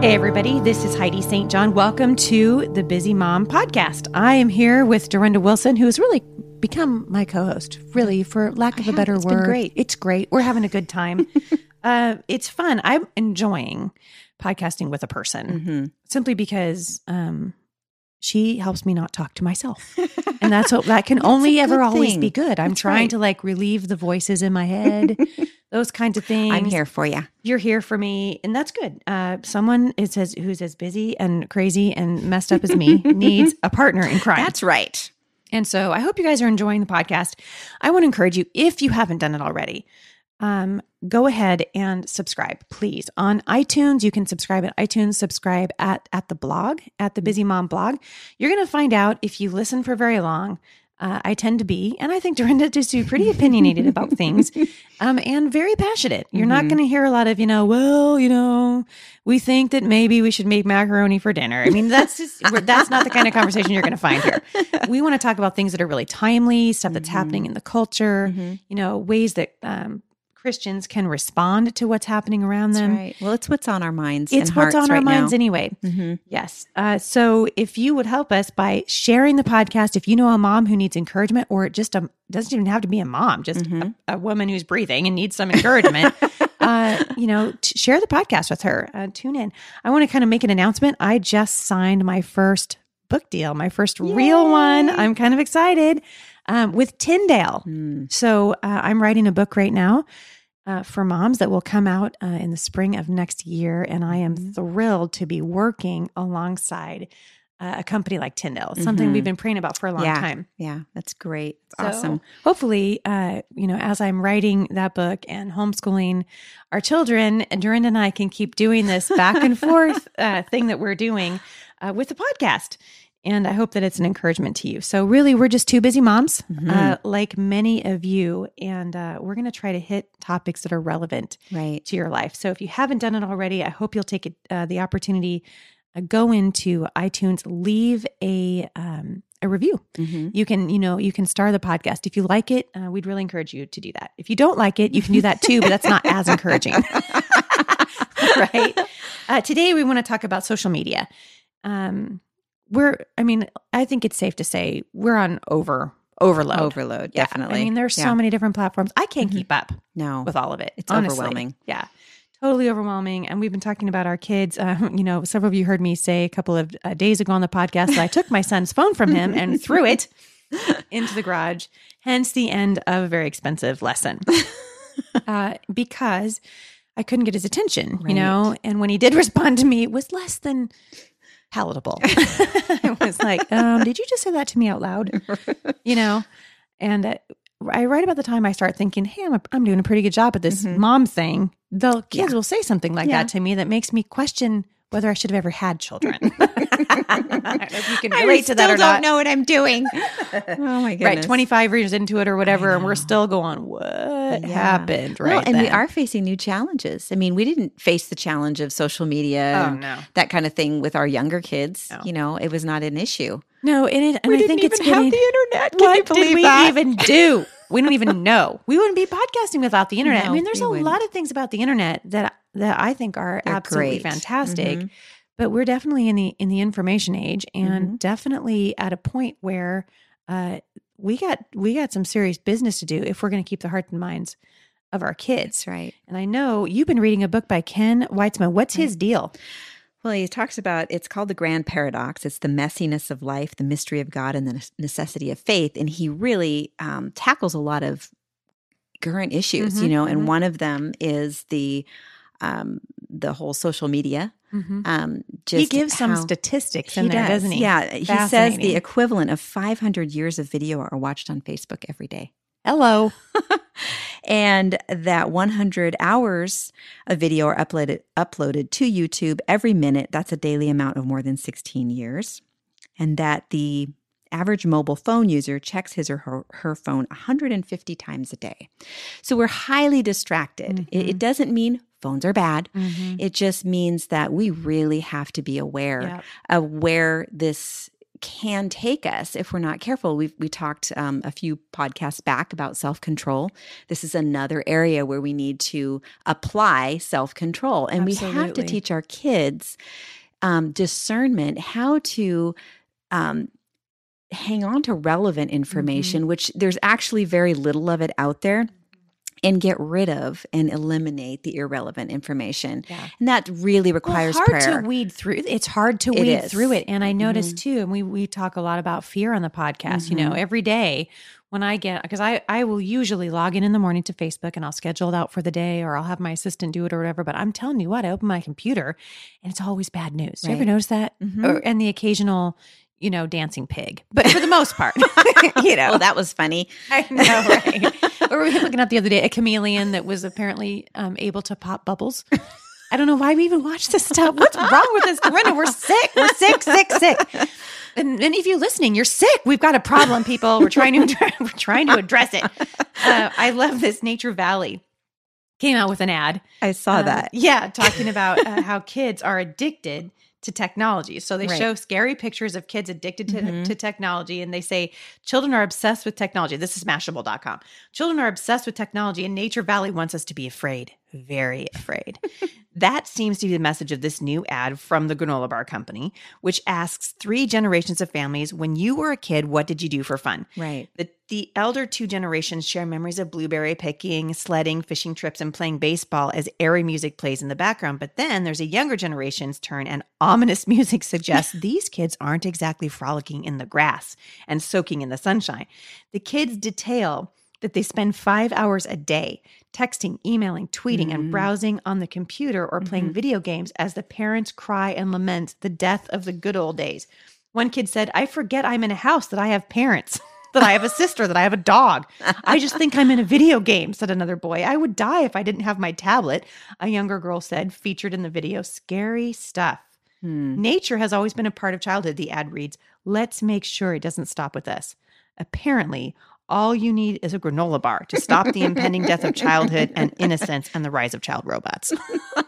Hey, everybody, this is Heidi St. John. Welcome to the Busy Mom Podcast. I am here with Dorinda Wilson, who has really become my co host, really, for lack of a better It's word. great. It's great. We're having a good time. uh, it's fun. I'm enjoying podcasting with a person Mm-hmm. simply because um, she helps me not talk to myself. And that's what that can only ever always thing. be good. I'm That's trying right. to like relieve the voices in my head, those kinds of things I'm here for you. you're here for me and that's good uh, someone is as who's as busy and crazy and messed up as me needs a partner in crime That's right. and so i hope you guys are enjoying the podcast i want to encourage you if you haven't done it already um, go ahead and subscribe please. On itunes you can subscribe at itunes subscribe at at the blog at the busy mom blog. You're going to find out if you listen for very long. Uh, I tend to be, and I think Dorinda just be pretty opinionated about things, um, and very passionate. You're not going to hear a lot of, you know, well, you know, we think that maybe we should make macaroni for dinner. I mean, that's just that's not the kind of conversation you're going to find here. We want to talk about things that are really timely, stuff that's happening in the culture, you know, ways that um, Christians can respond to what's happening around them. right. Well, it's what's on our minds. It's what's on our right minds now. anyway. Mhm. Yes. Uh, so if you would help us by sharing the podcast, if you know a mom who needs encouragement, or just a doesn't even have to be a mom, just Mm-hmm. a, a woman who's breathing and needs some encouragement, uh, you know, t- share the podcast with her. Uh, tune in. I want to kind of make an announcement. I just signed my first book deal, my first real one. I'm kind of excited um, with Tyndale. Mm. So uh, I'm writing a book right now uh, for moms that will come out uh, in the spring of next year, and I am Mhm. thrilled to be working alongside uh, a company like Tyndale. Something Mhm. we've been praying about for a long Yeah. time. Yeah, that's great. So awesome. Hopefully, uh, you know, as I'm writing that book and homeschooling our children, and Dorinda and I can keep doing this back and forth uh, thing that we're doing uh, with the podcast. And I hope that it's an encouragement to you. So, really, we're just two busy moms, Mm-hmm. uh, like many of you. And uh, we're going to try to hit topics that are relevant Right. to your life. So, if you haven't done it already, I hope you'll take it, uh, the opportunity, uh, go into iTunes, leave a, um, a review hmm you can you know you can star the podcast if you like it uh, we'd really encourage you to do that if you don't like it you can do that too but that's not as encouraging right uh, today we want to talk about social media um we're i mean i think it's safe to say we're on over overload Overload, Yeah, definitely. i mean there's Yeah. so many different platforms i can't Mhm. keep up no. with all of it It's honestly. overwhelming. yeah totally overwhelming and we've been talking about our kids uh, you know several of you heard me say a couple of uh, days ago on the podcast that i took my son's phone from him and threw it into the garage hence the end of a very expensive lesson uh, because i couldn't get his attention you know and when he did respond to me it was less than palatable it was like um, did you just say that to me out loud you know and uh, I right about the time I start thinking, "Hey, I'm a, I'm doing a pretty good job at this Mhm. mom thing." The kids Yeah. will say something like Yeah. that to me that makes me question whether I should have ever had children. I don't know if you can I relate to that still or don't know what I'm doing. oh my goodness. Right, 25 years into it or whatever, and we're still going, "What Yeah. happened?" Right, Well, and we are facing new challenges. I mean, we didn't face the challenge of social media Oh and no, that kind of thing with our younger kids. No. You know, it was not an issue. no, and, it, and I think it's getting. internet. what did we even do? We don't even know. We wouldn't be podcasting without the internet. I mean, there's a wouldn't. lot of things about the internet that that I think are They're absolutely great. fantastic. Mhm. But we're definitely in the in the information age, and Mm-hmm. definitely at a point where uh, we got we got some serious business to do if we're going to keep the hearts and minds of our kids. That's right. And I know you've been reading a book by Ken Wytsma. What's his deal? Well, he talks about it's called the grand paradox. It's the messiness of life, the mystery of God, and the necessity of faith. And he really um, tackles a lot of current issues, Mhm, you know. mhm. And one of them is the um, the whole social media. Um, just he gives some statistics in there, does. doesn't he? Yeah, he says the equivalent of 500 years of video are watched on Facebook every day. Hello. and that 100 hours of video are uploaded uploaded to YouTube every minute. That's a daily amount of more than 16 years. And that the average mobile phone user checks his or her, her phone 150 times a day. So we're highly distracted. It, Mhm. it doesn't mean phones are bad. Mhm. It just means that we really have to be aware Yep. of where this can take us if we're not careful. We we talked um, a few podcasts back about self control. This is another area where we need to apply self control, and we have to teach our kids um, discernment, how to um, hang on to relevant information, which there's actually very little of it out there. And get rid of and eliminate the irrelevant information, Yeah. and that really requires well, hard prayer. to weed through. It's hard to It weed is. through it, and I noticed Mm-hmm. too. And we we talk a lot about fear on the podcast. You know, every day when I get because I I will usually log in in the morning to Facebook and I'll schedule it out for the day, or I'll have my assistant do it or whatever. But I'm telling you what, I open my computer and it's always bad news. Do you ever Right. notice that? Mhm. Or, and the occasional, you know, dancing pig, but for the most part, you know, well, that was funny. I know, right? or we were looking at the other day a chameleon that was apparently um, able to pop bubbles. I don't know why we even watch this stuff. What's wrong with us, Dorinda? We're sick. We're sick, sick, sick. And any of you listening, you're sick. We've got a problem, people. We're trying to we're trying to address it. Uh, I love this Nature Valley came out with an ad. I saw um, that. Yeah, talking about uh, how kids are addicted to technology. So they Right. show scary pictures of kids addicted to, Mhm. to technology and they say children are obsessed with technology. This is mashable.com. Children are obsessed with technology and Nature Valley wants us to be afraid, very afraid. that seems to be the message of this new ad from the granola bar company, which asks three generations of families when you were a kid, what did you do for fun? Right. The, the elder two generations share memories of blueberry picking, sledding, fishing trips, and playing baseball as airy music plays in the background. But then there's a younger generation's turn, and ominous music suggests these kids aren't exactly frolicking in the grass and soaking in the sunshine. The kids detail that they spend five hours a day texting, emailing, tweeting, and Mm. browsing on the computer or playing Mhm. video games as the parents cry and lament the death of the good old days. One kid said, I forget I'm in a house, that I have parents, that I have a sister, that I have a dog. I just think I'm in a video game, said another boy. I would die if I didn't have my tablet, a younger girl said, featured in the video. Scary stuff. Hmm. Nature has always been a part of childhood, the ad reads. Let's make sure it doesn't stop with us. Apparently, all you need is a granola bar to stop the impending death of childhood and innocence and the rise of child robots. now,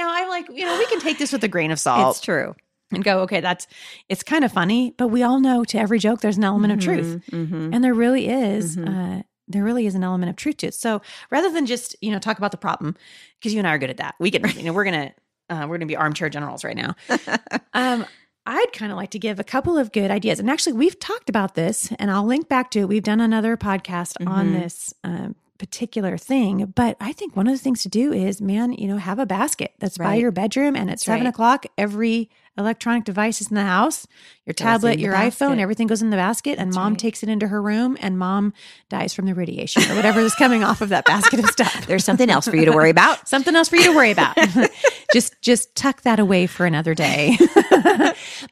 I'm like, you know, we can take this with a grain of salt It's true. and go, okay, that's it's kind of funny, but we all know to every joke there's an element of truth. hmm And there really is. Mhm. Uh, there really is an element of truth to it. So rather than just you know talk about the problem, because you and I are good at that, we can you know we're gonna uh, we're gonna be armchair generals right now. Um, I'd kind of like to give a couple of good ideas, and actually we've talked about this, and I'll link back to it. We've done another podcast on Mhm. this. Um, particular thing but i think one of the things to do is man you know have a basket that's by your bedroom and at That's seven right. o'clock every electronic devices in the house your tablet your iphone everything goes in the basket and That's mom right. takes it into her room and mom dies from the radiation or whatever is coming off of that basket of stuff There's something else for you to worry about. something else for you to worry about just just tuck that away for another day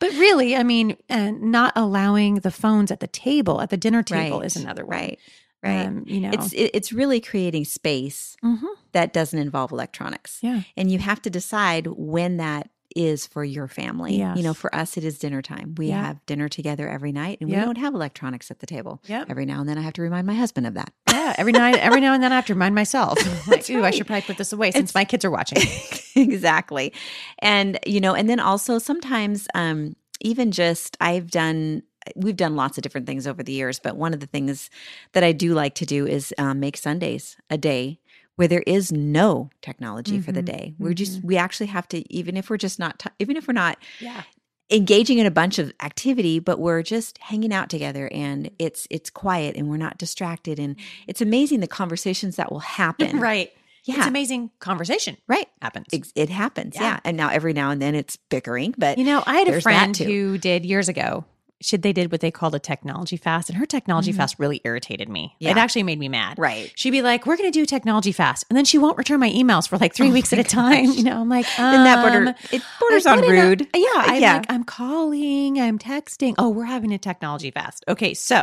but really i mean uh, not allowing the phones at the table at the dinner table right. is another one Right. Right. um, you know it's it, it's really creating space Mhm. that doesn't involve electronics. yeah And you have to decide when that is for your family. You know, for us it is dinner time. We Yeah. have dinner together every night and Yep. we don't have electronics at the table. Yep. Every now and then I have to remind my husband of that. yeah every night every now and then i have to remind myself like ooh i should probably put this away since It's- my kids are watching exactly. And you know, and then also sometimes um even just I've done we've done lots of different things over the years, but one of the things that I do like to do is um, make Sundays a day where there is no technology for the Mhm, day. We're just mm-hmm. we actually have to even if we're just not t- even if we're not yeah. engaging in a bunch of activity but we're just hanging out together and mm-hmm. it's it's quiet and we're not distracted and mm-hmm. it's amazing the conversations that will happen. Right. Yeah. it's amazing conversation right. happens. Ex- it happens. Yeah. yeah. and now every now and then it's bickering but You know, I had a friend who did years ago. She they did what they called a technology fast, and her technology Mhm. fast really irritated me. It actually made me mad. right She'd be like, "We're going to do technology fast," and then she won't return my emails for like three Oh weeks at a time. You know, I'm like, um, and that border it borders on in a- rude yeah, I'm Yeah. like, I'm calling, I'm texting. Oh, we're having a technology fast. Okay, so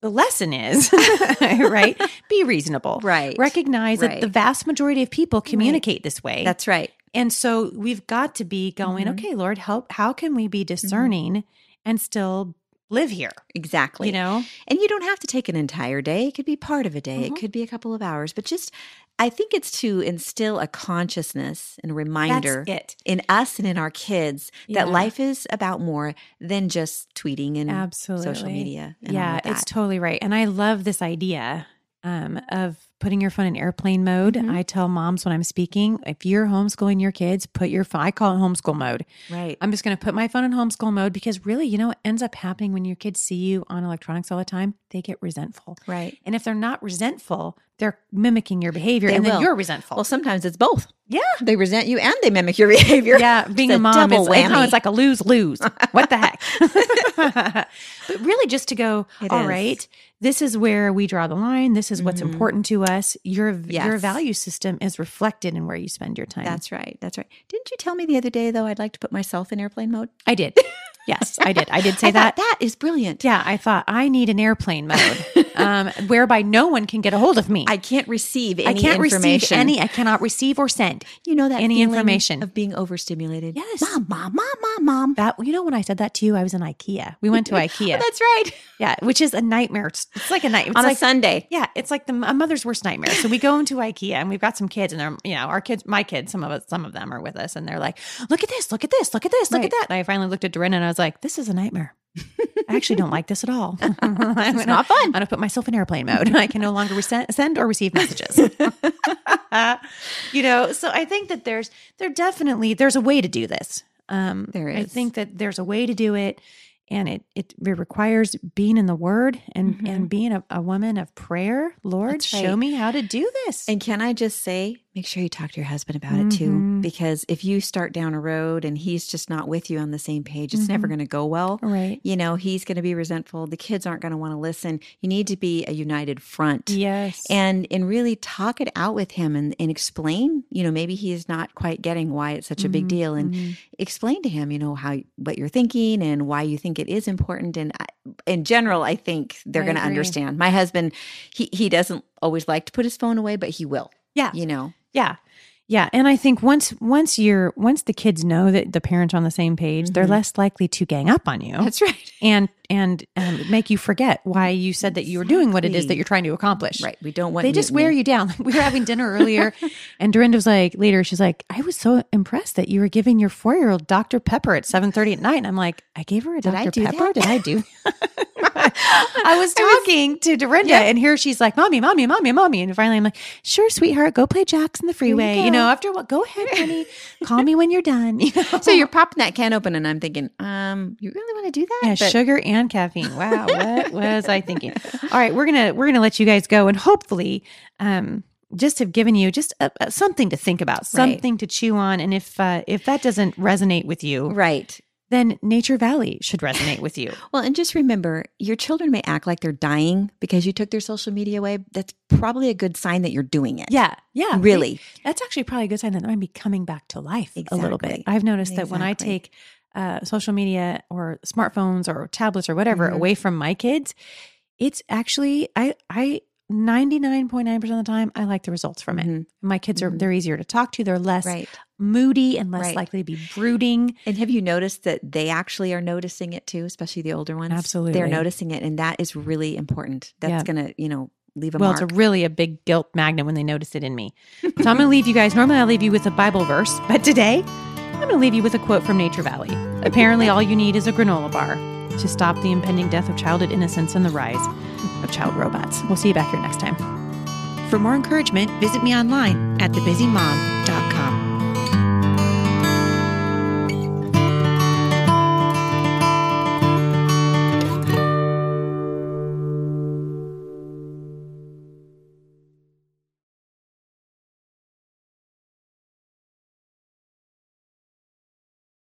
the lesson is right. Be reasonable. right Recognize that the vast majority of people communicate this way. that's right And so we've got to be going, Mhm. okay, Lord, help. How can we be discerning and still live here. Exactly. You know? And you don't have to take an entire day. It could be part of a day. Mhm. It could be a couple of hours, but just I think it's to instill a consciousness and a reminder in us and in our kids Yeah. that life is about more than just tweeting and Absolutely. social media. And all yeah, it's totally right. And I love this idea um, of putting your phone in airplane mode. Mhm. I tell moms when I'm speaking, if you're homeschooling your kids, put your phone, I call it homeschool mode. right. I'm just going to put my phone in homeschool mode because really, you know what ends up happening when your kids see you on electronics all the time? They get resentful. right. And if they're not resentful, they're mimicking your behavior They and then you're resentful. Well, sometimes it's both. yeah. They resent you and they mimic your behavior. Yeah, being a a mom is like, it's like a lose lose. What the heck? but really, just to go, all is. right, this is where we draw the line. This is what's Mhm. important to us. Your your value system is reflected in where you spend your time. That's right. That's right. Didn't you tell me the other day though I'd like to put myself in airplane mode? I did. Yes, I did. I did say I that. thought that is brilliant. Yeah, I thought I need an airplane mode, um, whereby no one can get a hold of me. I can't receive any I can't receive information. any. I cannot receive or send you know that any information. of being overstimulated. Yes. Mom, mom, mom, mom, mom. that. You know, when I said that to you, I was in IKEA. We went to IKEA. Oh, that's right. yeah, which is a nightmare. It's, it's like a night. It's On like a Sunday. Yeah, it's like the a mother's worst nightmare. So we go into IKEA and we've got some kids, and they're you know our kids, my kids, some of us, some of them are with us, and they're like, "Look at this, look at this, look at this, look Right. at that." And I finally looked at Dorinda and I was like, "This is a nightmare. I actually don't like this at all. It's gonna, not fun. I'm gonna put myself in airplane mode. I can no longer resend, send or receive messages. you know, so I think that there's there definitely there's a way to do this. Um, There I think that there's a way to do it, and it it, it requires being in the Word and Mhm. and being a, a woman of prayer. Lord, That's show me how to do this. And can I just say, make sure you talk to your husband about it too. Mhm. Because if you start down a road and he's just not with you on the same page, it's never Mhm. going to go well. right? You know, he's going to be resentful. The kids aren't going to want to listen. You need to be a united front. Yes. And and really talk it out with him and, and explain, you know, maybe he is not quite getting why it's such a big Mhm, deal and mhm. explain to him, you know, how what you're thinking and why you think it is important. And I, in general, I think they're going to understand. My husband, he he doesn't always like to put his phone away, but he will. Yeah. You know, Yeah. Yeah. And I think once once you're once the kids know that the parents are on the same page, they're Mhm. less likely to gang up on you that's right. and and um, make you forget why you said that you were doing what it is that you're trying to accomplish. Right. We don't want They just wear you down. we were having dinner earlier, and Dorinda was like, later, she's like, I was so impressed that you were giving your four year old Dr. Pepper at seven thirty at night. And I'm like, I gave her a Did I Dr. do Pepper. that? Did I do? I was talking to Dorinda, and here she's like, "Mommy, mommy, mommy, mommy," and finally I'm like, "Sure, sweetheart, go play jacks in the freeway." You, go. know, after what, go ahead, honey. Call me when you're done. You know? So you're popping that can open, and I'm thinking, um, you really want to do that? yeah, But- sugar and caffeine. Wow, what was I thinking? All right, we're gonna we're gonna let you guys go, and hopefully, um, just have given you just a, a- something to think about, something to chew on, and if uh, if that doesn't resonate with you, Right. Then Nature Valley should resonate with you. Well, and just remember, your children may act like they're dying because you took their social media away. That's probably a good sign that you're doing it. Yeah, yeah, Really. That's actually probably a good sign that they might be coming back to life a little bit. I've noticed that when I take uh, social media or smartphones or tablets or whatever Mhm. away from my kids, it's actually I I ninety nine point nine percent of the time I like the results from it. Mhm. My kids are Mhm. they're easier to talk to. They're less Right. Moody and less Right. likely to be brooding. And have you noticed that they actually are noticing it too, especially the older ones? Absolutely. They're noticing it. And that is really important. That's Yeah. going to, you know, leave a well, mark. it's a really a big guilt magnet when they notice it in me. so I'm going to leave you guys. Normally, I leave you with a Bible verse, but today I'm going to leave you with a quote from Nature Valley. Apparently, all you need is a granola bar to stop the impending death of childhood innocence and the rise of child robots. We'll see you back here next time. For more encouragement, visit me online at thebusymom.com.